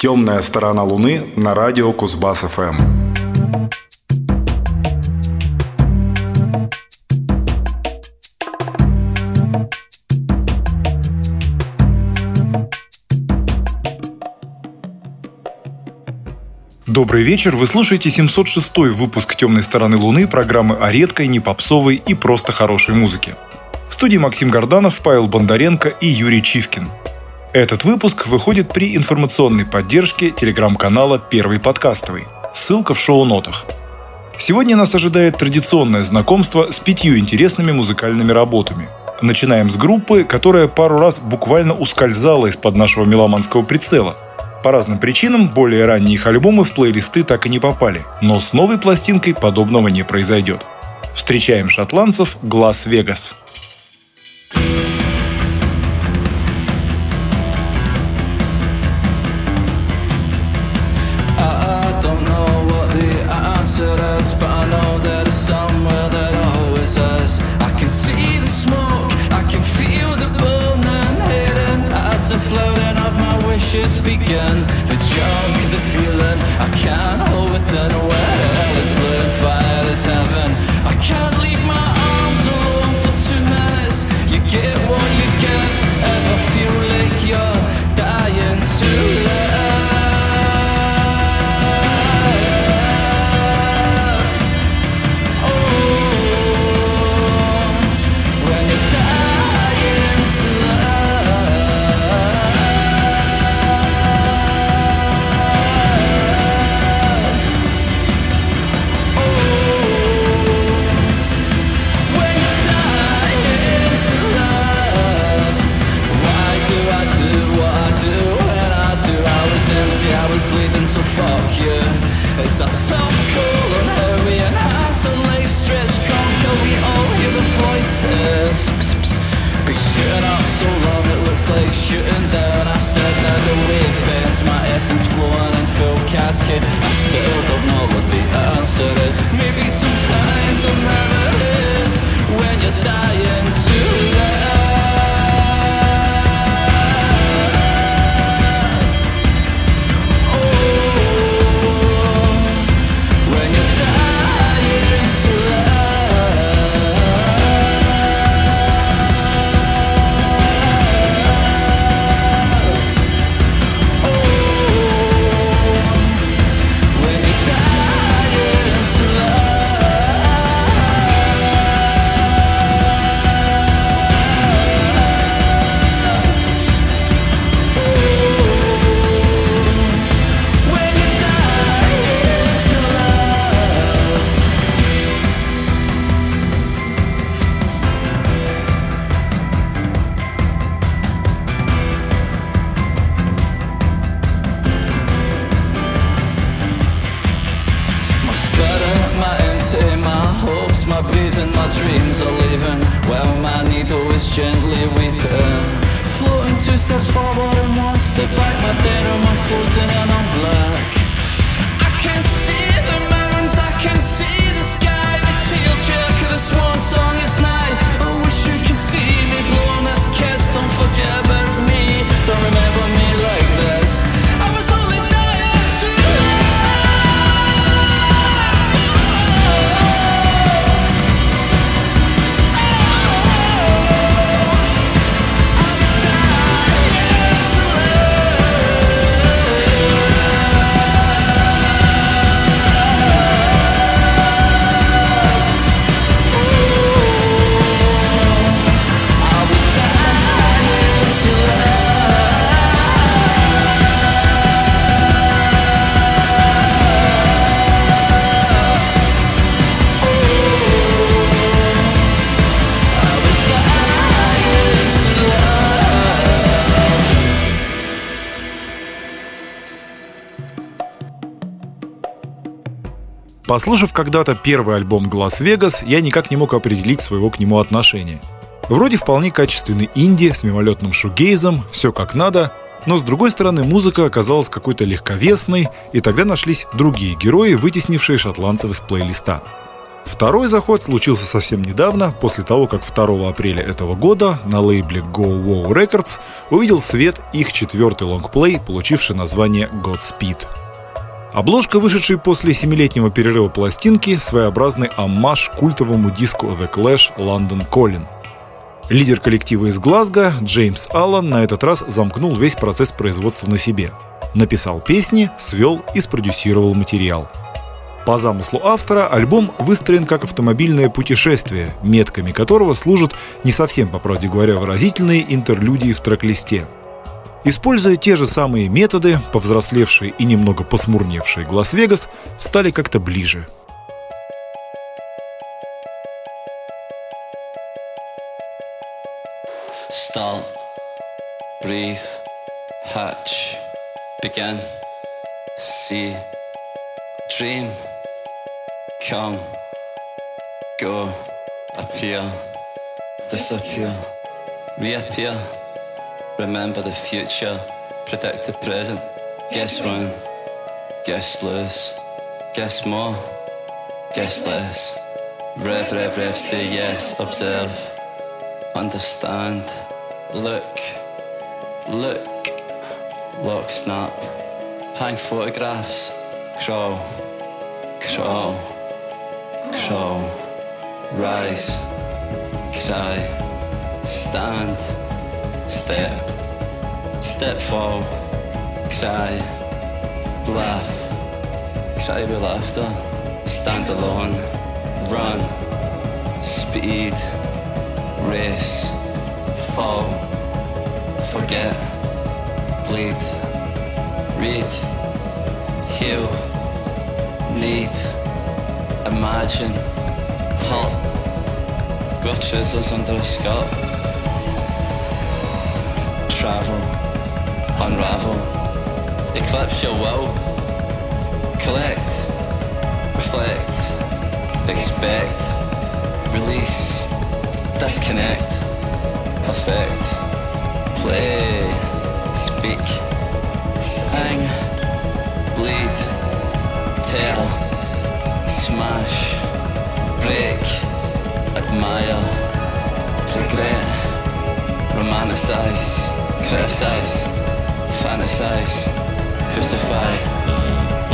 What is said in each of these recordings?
Темная сторона Луны на радио Кузбасс ФМ. Добрый вечер, вы слушаете 706 выпуск «Темной стороны Луны» программы о редкой, не попсовой и просто хорошей музыке. В студии Максим Горданов, Павел Бондаренко и Юрий Чивкин – этот выпуск выходит при информационной поддержке телеграм-канала «Первый подкастовый». Ссылка в шоу-нотах. Сегодня нас ожидает традиционное знакомство с пятью интересными музыкальными работами. Начинаем с группы, которая пару раз буквально ускользала из-под нашего меломанского прицела. По разным причинам более ранние их альбомы в плейлисты так и не попали, но с новой пластинкой подобного не произойдет. Встречаем шотландцев «Глаз Вегас». just Послушав когда-то первый альбом Glass Vegas, я никак не мог определить своего к нему отношения. Вроде вполне качественный инди с мимолетным шугейзом, все как надо, но с другой стороны музыка оказалась какой-то легковесной, и тогда нашлись другие герои, вытеснившие шотландцев из плейлиста. Второй заход случился совсем недавно, после того, как 2 апреля этого года на лейбле Go Wow Records увидел свет их четвертый лонгплей, получивший название Godspeed. Обложка, вышедшей после семилетнего перерыва пластинки, своеобразный аммаж культовому диску The Clash London Calling. Лидер коллектива из Глазго, Джеймс Аллан, на этот раз замкнул весь процесс производства на себе. Написал песни, свел и спродюсировал материал. По замыслу автора альбом выстроен как автомобильное путешествие, метками которого служат не совсем, по правде говоря, выразительные интерлюдии в трек-листе – Используя те же самые методы, повзрослевшие и немного посмурневшие Глас-Вегас стали как-то ближе. Start, breathe, hatch, begin, see, dream, come, go, appear, disappear, reappear. Remember the future, predict the present. Guess wrong, guess lose, guess more, guess less. Rev, rev, rev, say yes, observe, understand, look, look, lock, snap, hang photographs, crawl, crawl, crawl, rise, cry, stand, step. Step fall, cry, laugh, cry with laughter, stand alone, run, speed, race, fall, forget, bleed, read, heal, need, imagine, halt, chisels under a skirt, travel unravel, eclipse your will, collect, reflect, expect, release, disconnect, perfect, play, speak, sing, bleed, tell, smash, break, admire, regret, romanticize, criticize fantasize, crucify,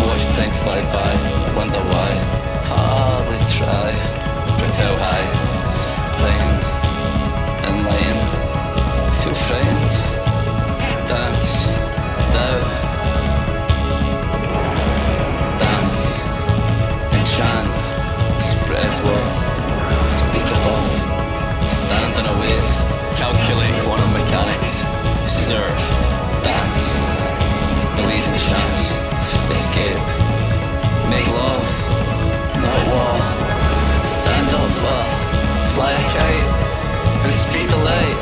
watch things fly by, wonder why, hardly try, break how high, time, enlighten, feel frightened, dance, doubt, dance, enchant, spread word, speak above, stand on a wave, calculate quantum mechanics, surf dance, believe in chance, escape, make love, not war, stand up for, fly a kite, and speed the light,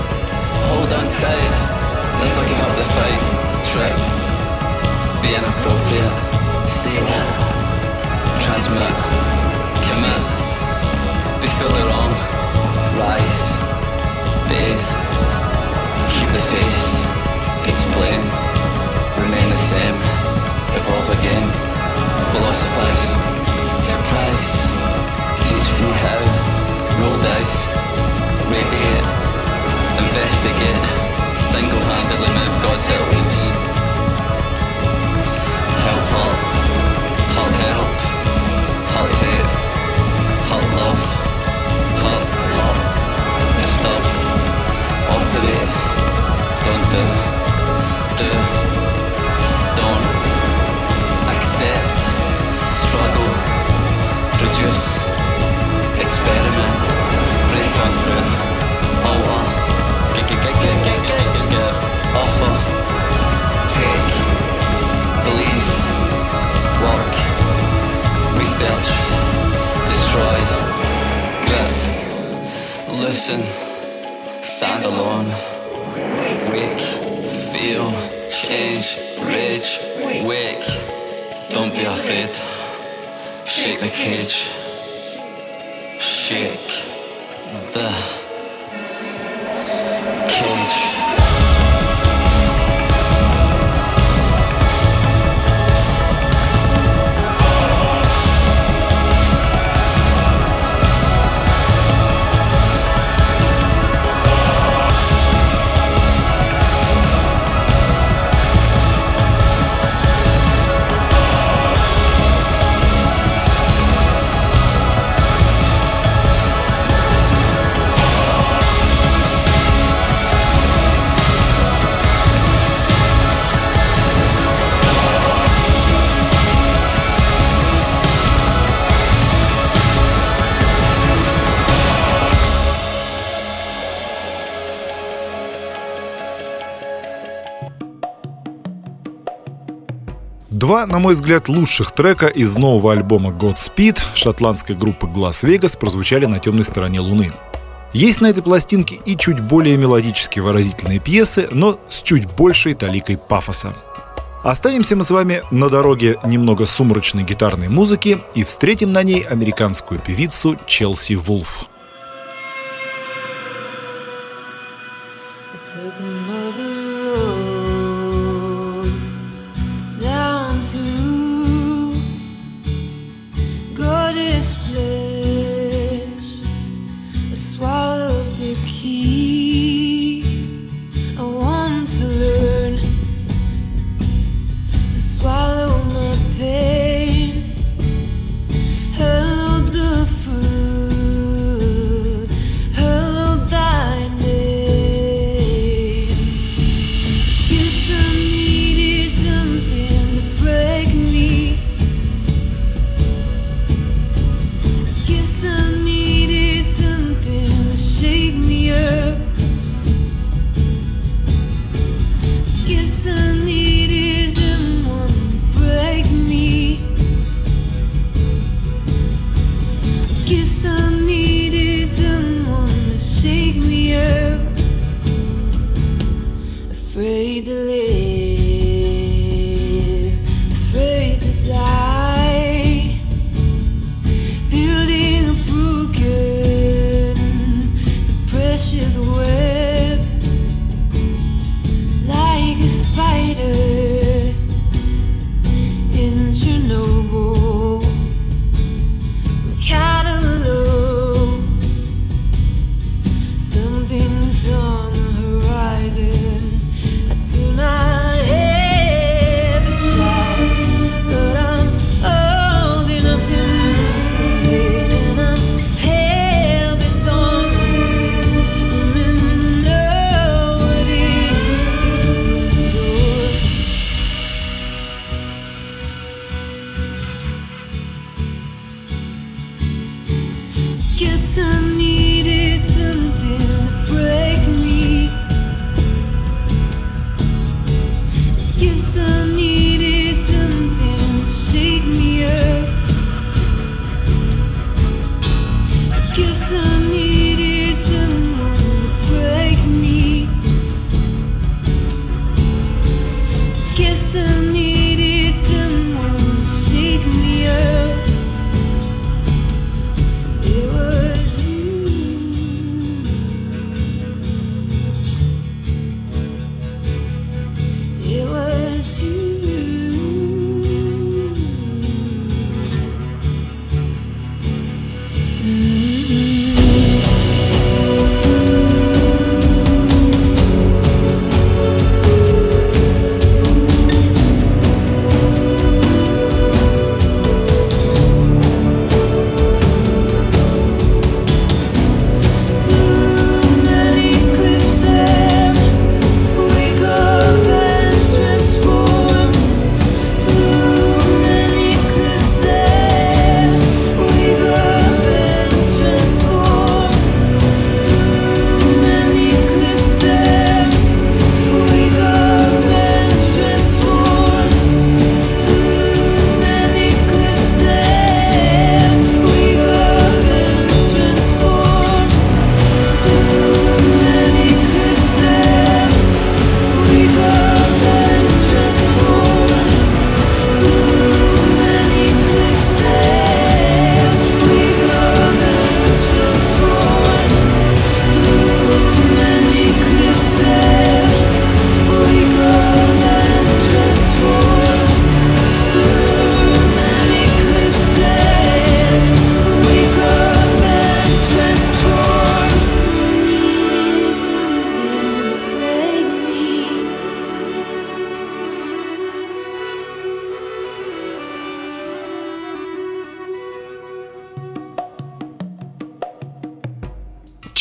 hold on tight, never give up the fight, trip, be inappropriate, stay lit, transmit, commit, be fully wrong, rise, bathe, the faith explain, remain the same, evolve again, philosophize, surprise, teach me how, roll dice, radiate, investigate, single-handedly move God's Два, на мой взгляд, лучших трека из нового альбома Godspeed шотландской группы Glass Vegas прозвучали на темной стороне Луны. Есть на этой пластинке и чуть более мелодически выразительные пьесы, но с чуть большей таликой пафоса. Останемся мы с вами на дороге немного сумрачной гитарной музыки и встретим на ней американскую певицу Челси Вулф. took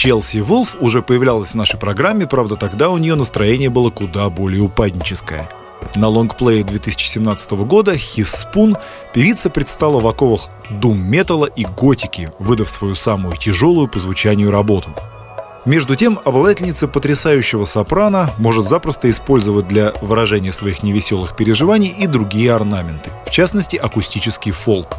Челси Вулф уже появлялась в нашей программе, правда тогда у нее настроение было куда более упадническое. На лонгплее 2017 года Spoon певица предстала в оковах дум-металла и готики, выдав свою самую тяжелую по звучанию работу. Между тем, обладательница потрясающего сопрано может запросто использовать для выражения своих невеселых переживаний и другие орнаменты, в частности, акустический фолк.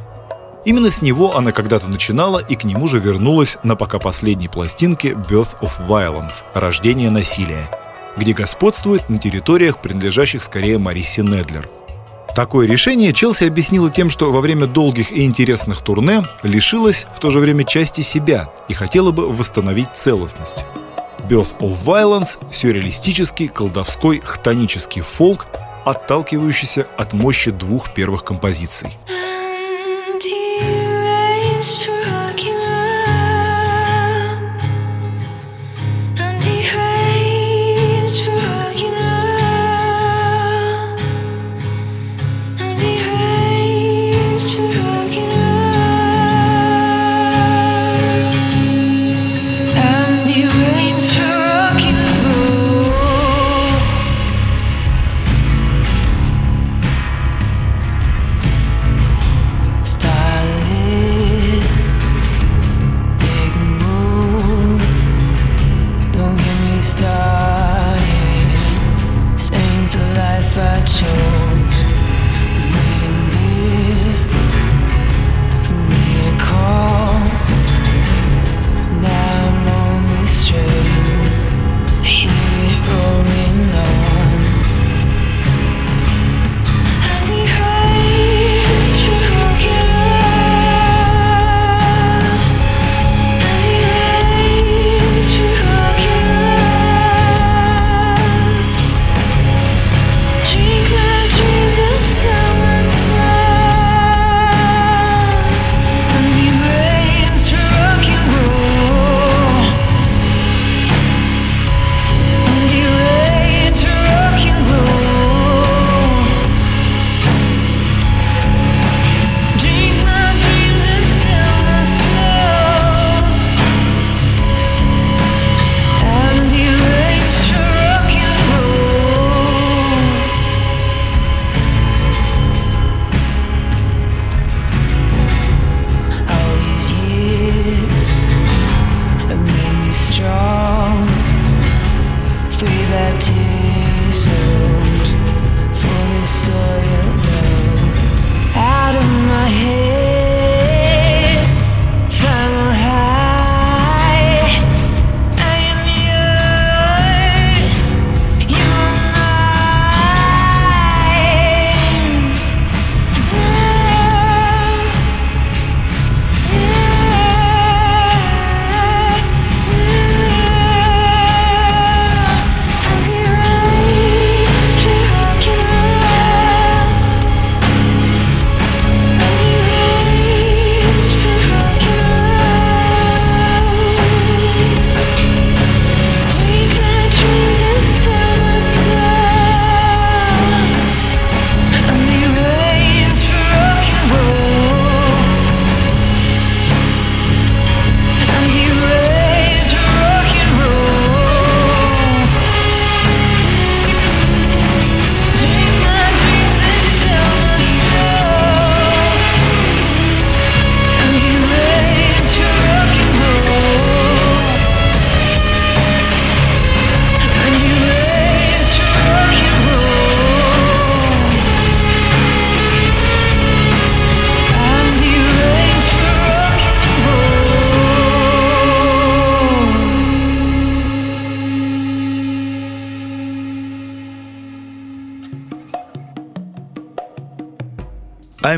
Именно с него она когда-то начинала и к нему же вернулась на пока последней пластинке Birth of Violence – «Рождение насилия», где господствует на территориях, принадлежащих скорее Марисе Недлер. Такое решение Челси объяснила тем, что во время долгих и интересных турне лишилась в то же время части себя и хотела бы восстановить целостность. Birth of Violence – сюрреалистический, колдовской, хтонический фолк, отталкивающийся от мощи двух первых композиций. just true.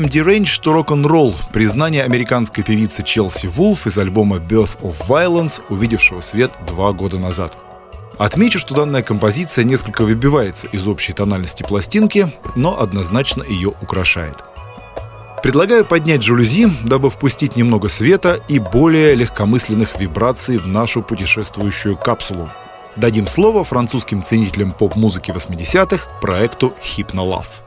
I'm Deranged to Rock'n'Roll – признание американской певицы Челси Вулф из альбома Birth of Violence, увидевшего свет два года назад. Отмечу, что данная композиция несколько выбивается из общей тональности пластинки, но однозначно ее украшает. Предлагаю поднять жалюзи, дабы впустить немного света и более легкомысленных вибраций в нашу путешествующую капсулу. Дадим слово французским ценителям поп-музыки 80-х проекту Hypno Love.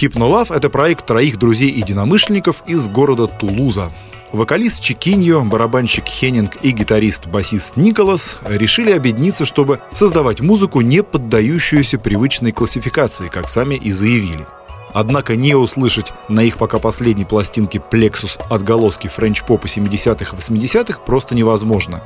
Hypnolove — это проект троих друзей-единомышленников из города Тулуза. Вокалист Чикиньо, барабанщик Хеннинг и гитарист-басист Николас решили объединиться, чтобы создавать музыку, не поддающуюся привычной классификации, как сами и заявили. Однако не услышать на их пока последней пластинке Plexus отголоски френч-попа 70-х и 80-х просто невозможно.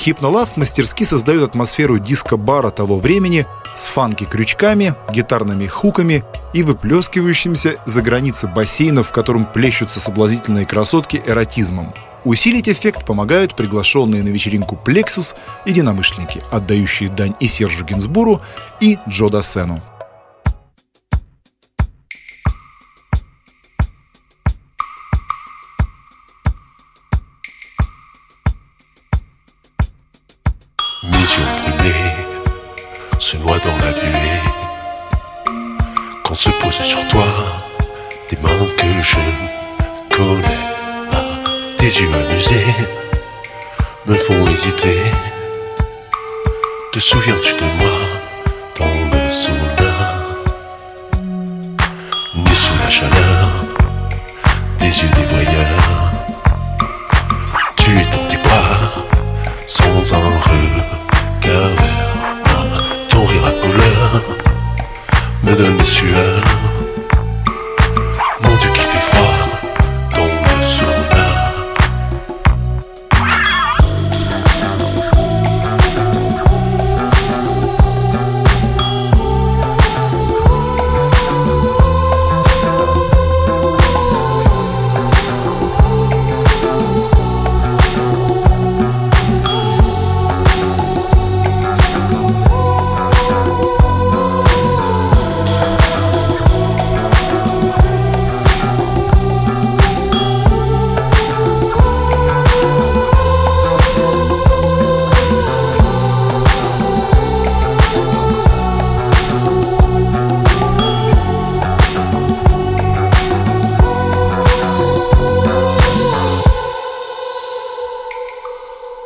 Хипнолав мастерски создает атмосферу диско-бара того времени с фанки-крючками, гитарными хуками и выплескивающимся за границы бассейнов, в котором плещутся соблазнительные красотки эротизмом. Усилить эффект помогают приглашенные на вечеринку Plexus единомышленники, отдающие дань и Сержу Гинсбуру, и Джо Дассену. Mission brûlée se noie dans la buée. Quand se posent sur toi des mains que je connais pas, tes yeux amusés me font hésiter. Te souviens-tu de moi dans le soldat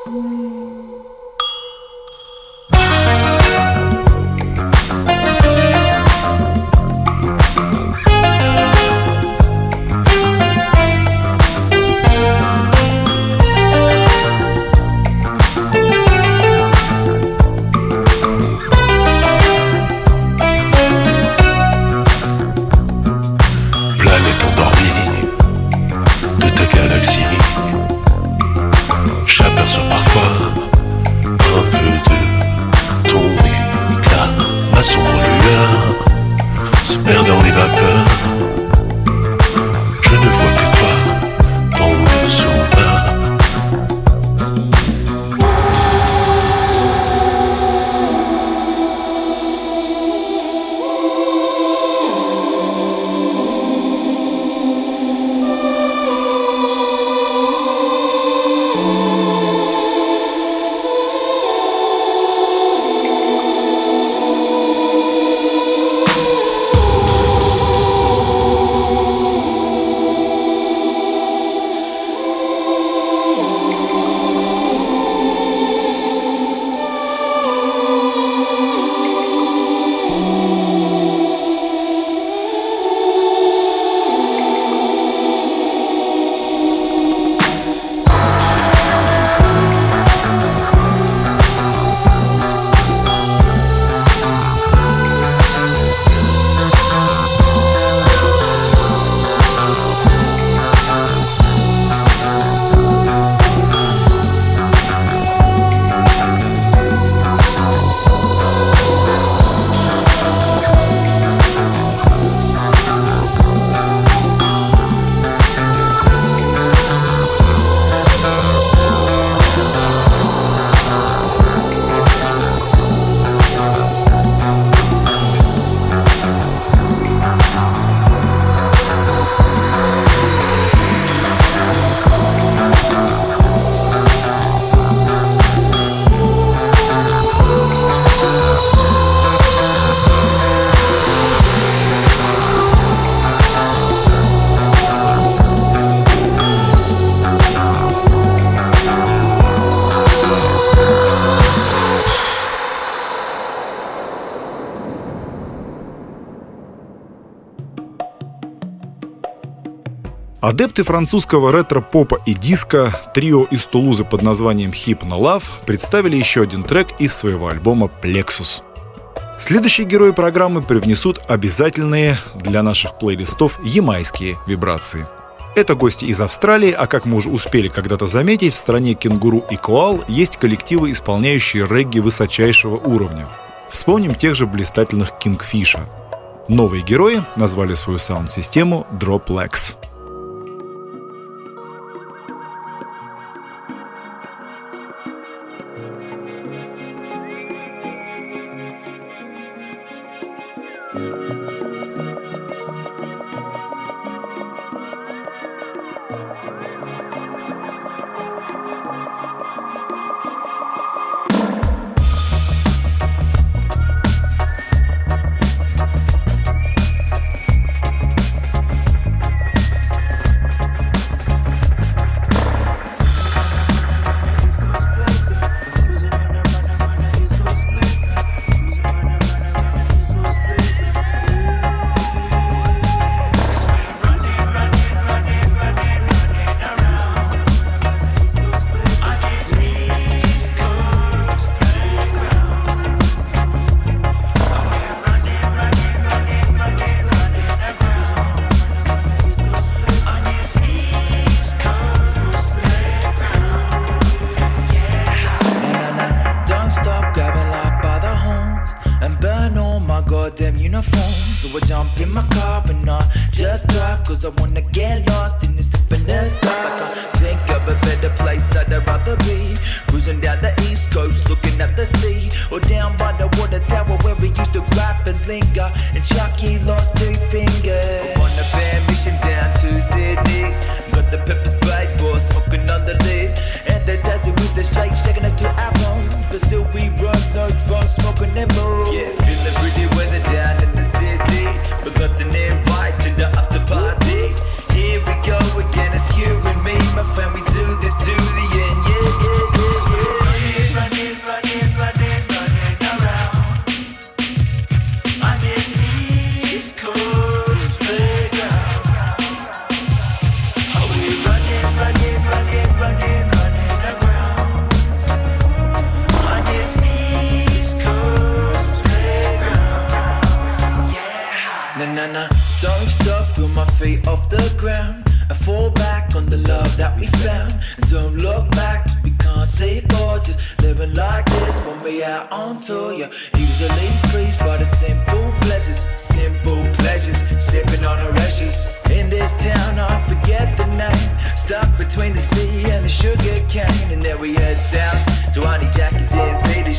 うん。Адепты французского ретро-попа и диска, трио из Тулузы под названием Hypno Love представили еще один трек из своего альбома Plexus. Следующие герои программы привнесут обязательные для наших плейлистов ямайские вибрации. Это гости из Австралии, а как мы уже успели когда-то заметить, в стране кенгуру и коал есть коллективы, исполняющие регги высочайшего уровня. Вспомним тех же блистательных Кингфиша. Новые герои назвали свою саунд-систему Droplex. Goddamn uniforms. So I jump in my car and I just drive cause I wanna get lost in this happiness. Cause I can't think of a better place that I'd rather be. Cruising down the east coast looking at the sea or down by the water tower where we used to grab and linger. And Chucky lost two fingers. I'm on a bad mission down to Sydney. Got the peppers bright for smoking on the lid. And they're with the shake, shaking us to our bones. But still we run no fun, smoking and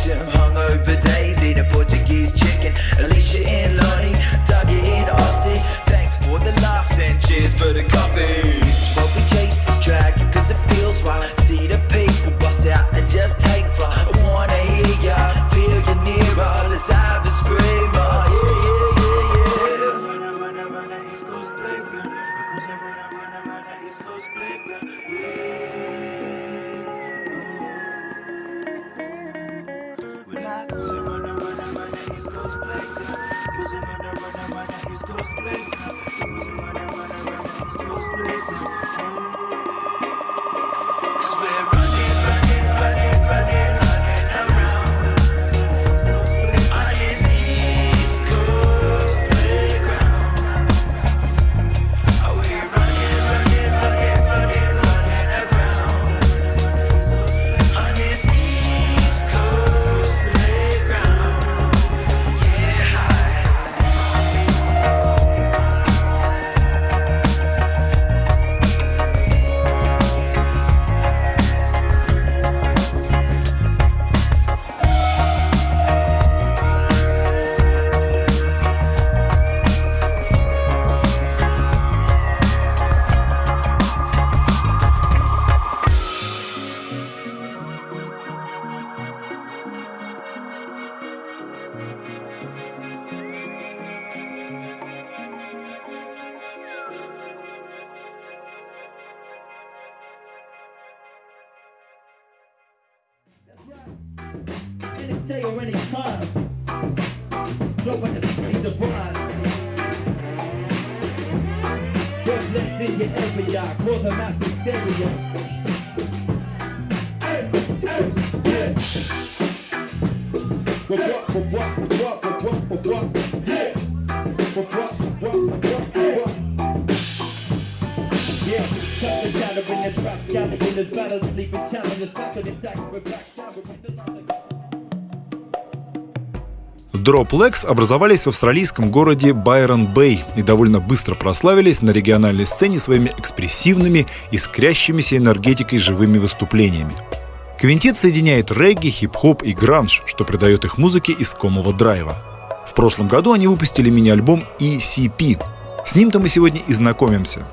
Egyptian Didn't tell you any time. Drove like a street divide. Drug legs in your area, cause a mass hysteria. Yeah, cut the chatter in this rap, scatter in this battle, sleeping challenges, back the sack, back. Drop Legs образовались в австралийском городе Байрон-Бэй и довольно быстро прославились на региональной сцене своими экспрессивными, искрящимися энергетикой живыми выступлениями. Квинтет соединяет регги, хип-хоп и гранж, что придает их музыке искомого драйва. В прошлом году они выпустили мини-альбом ECP. С ним-то мы сегодня и знакомимся.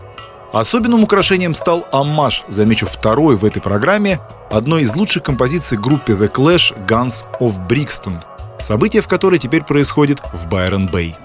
Особенным украшением стал «Аммаж», замечу второй в этой программе, одной из лучших композиций группы The Clash «Guns of Brixton», событие в которой теперь происходит в Байрон-Бэй.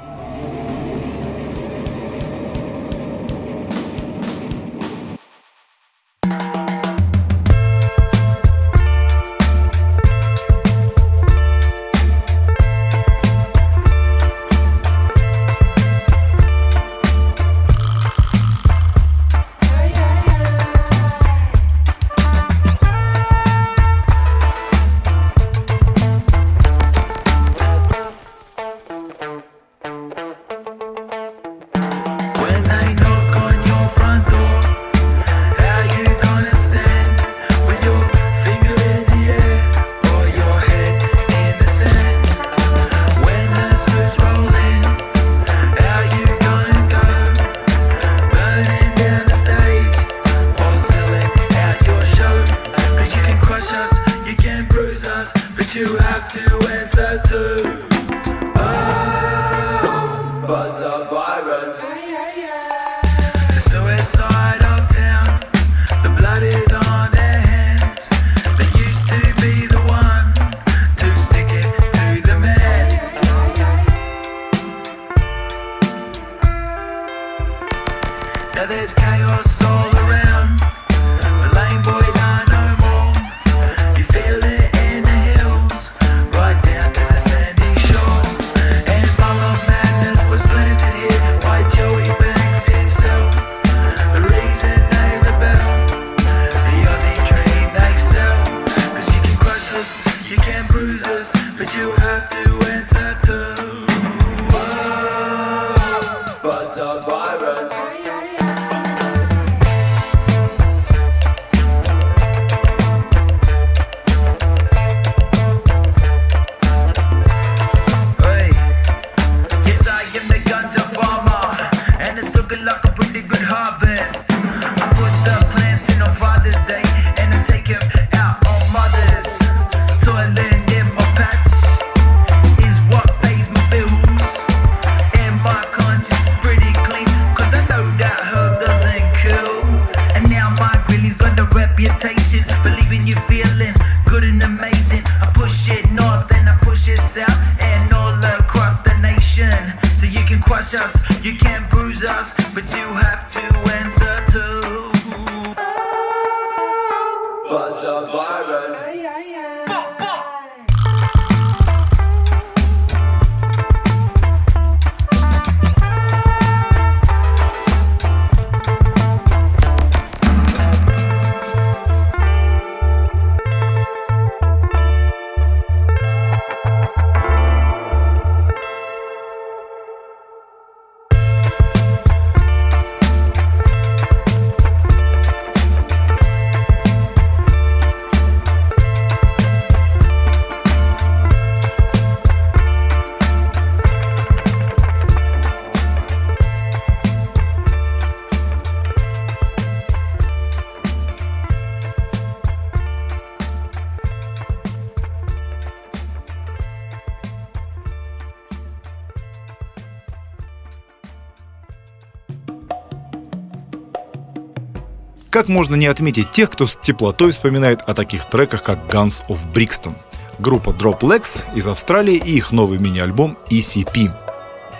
Как можно не отметить тех, кто с теплотой вспоминает о таких треках, как Guns of Brixton, группа Drop Legs из Австралии и их новый мини-альбом ECP.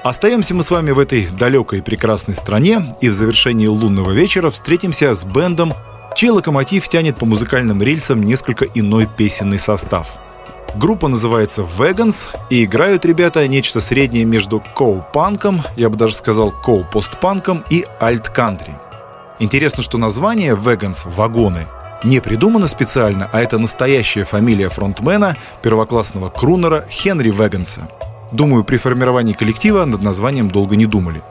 Остаемся мы с вами в этой далекой и прекрасной стране, и в завершении лунного вечера встретимся с бендом, чей локомотив тянет по музыкальным рельсам несколько иной песенный состав. Группа называется Vegans, и играют ребята нечто среднее между коу-панком, я бы даже сказал коу-постпанком и альт-кантри. Интересно, что название «Веганс» — «вагоны» не придумано специально, а это настоящая фамилия фронтмена, первоклассного крунера Хенри Веганса. Думаю, при формировании коллектива над названием долго не думали.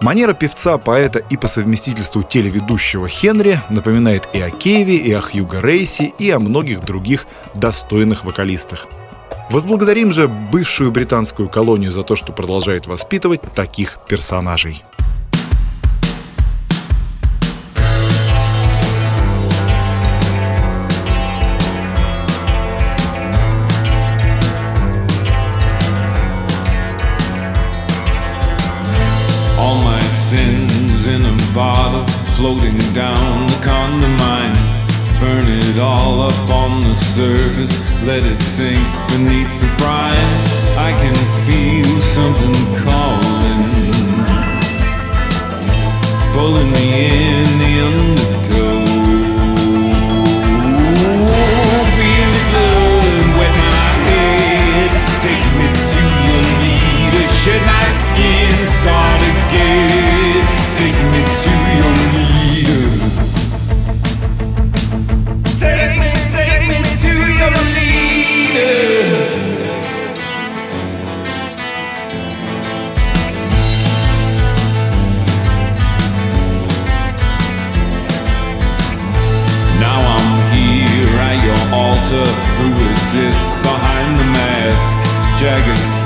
Манера певца, поэта и по совместительству телеведущего Хенри напоминает и о Кеве, и о Хьюго Рейси, и о многих других достойных вокалистах. Возблагодарим же бывшую британскую колонию за то, что продолжает воспитывать таких персонажей. Floating down the condamine. Burn it all up on the surface, let it sink beneath the brine. I can feel something calling, pulling me in the undertow.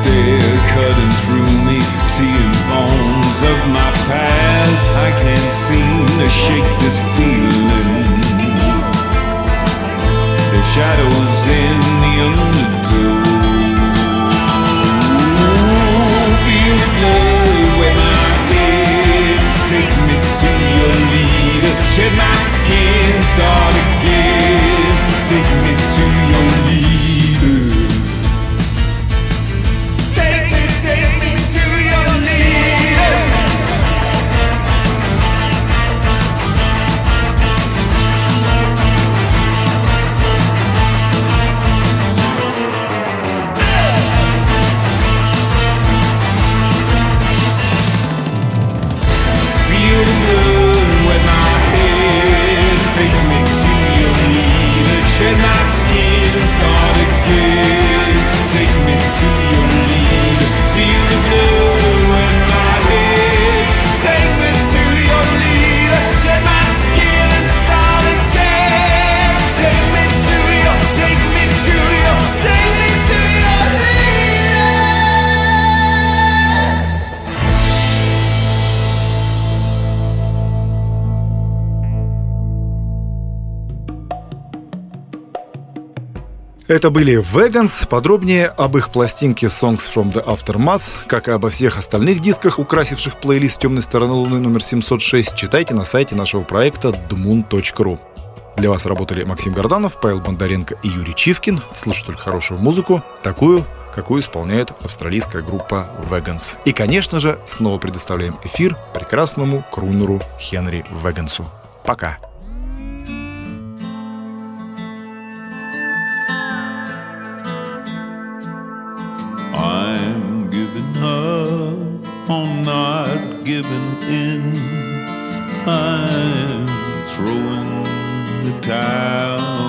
Stare cutting through me, seeing bones of my past. I can't seem to shake this feeling. The shadows in the undertow. Feel the blood wet my head. Take me to your leader. Shed my skin, start again. Это были Vegans. Подробнее об их пластинке Songs from the Aftermath, как и обо всех остальных дисках, украсивших плейлист «Темной стороны Луны» номер 706, читайте на сайте нашего проекта dmoon.ru. Для вас работали Максим Горданов, Павел Бондаренко и Юрий Чивкин. Слушайте только хорошую музыку, такую, какую исполняет австралийская группа Vegans. И, конечно же, снова предоставляем эфир прекрасному крунеру Хенри Вегансу. Пока! Giving in. I'm throwing the towel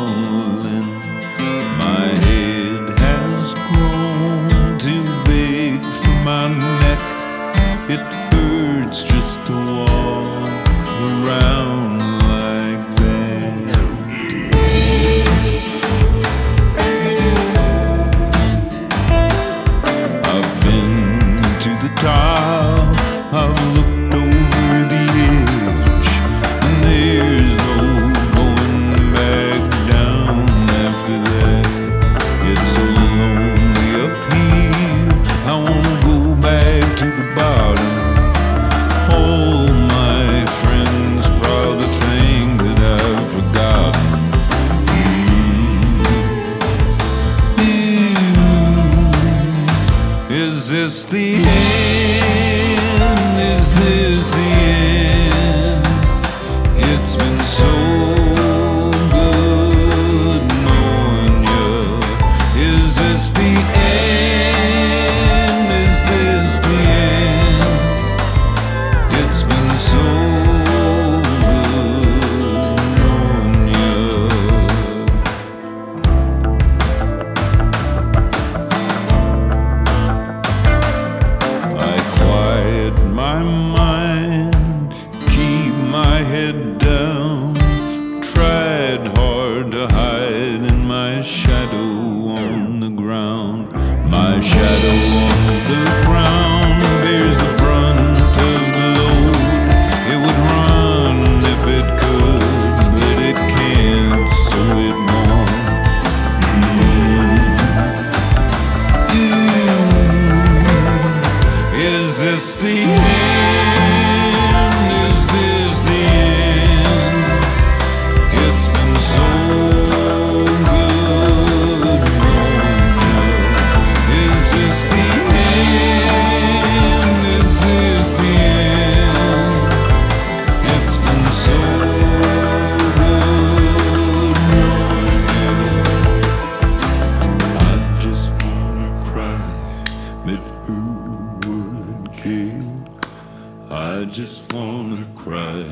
I just wanna cry,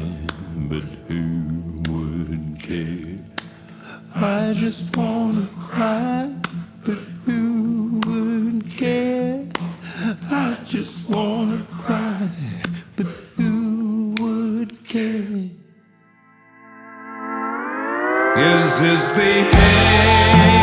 but who would care? I just wanna cry, but who would care? I just wanna cry, but who would care? Is this the end?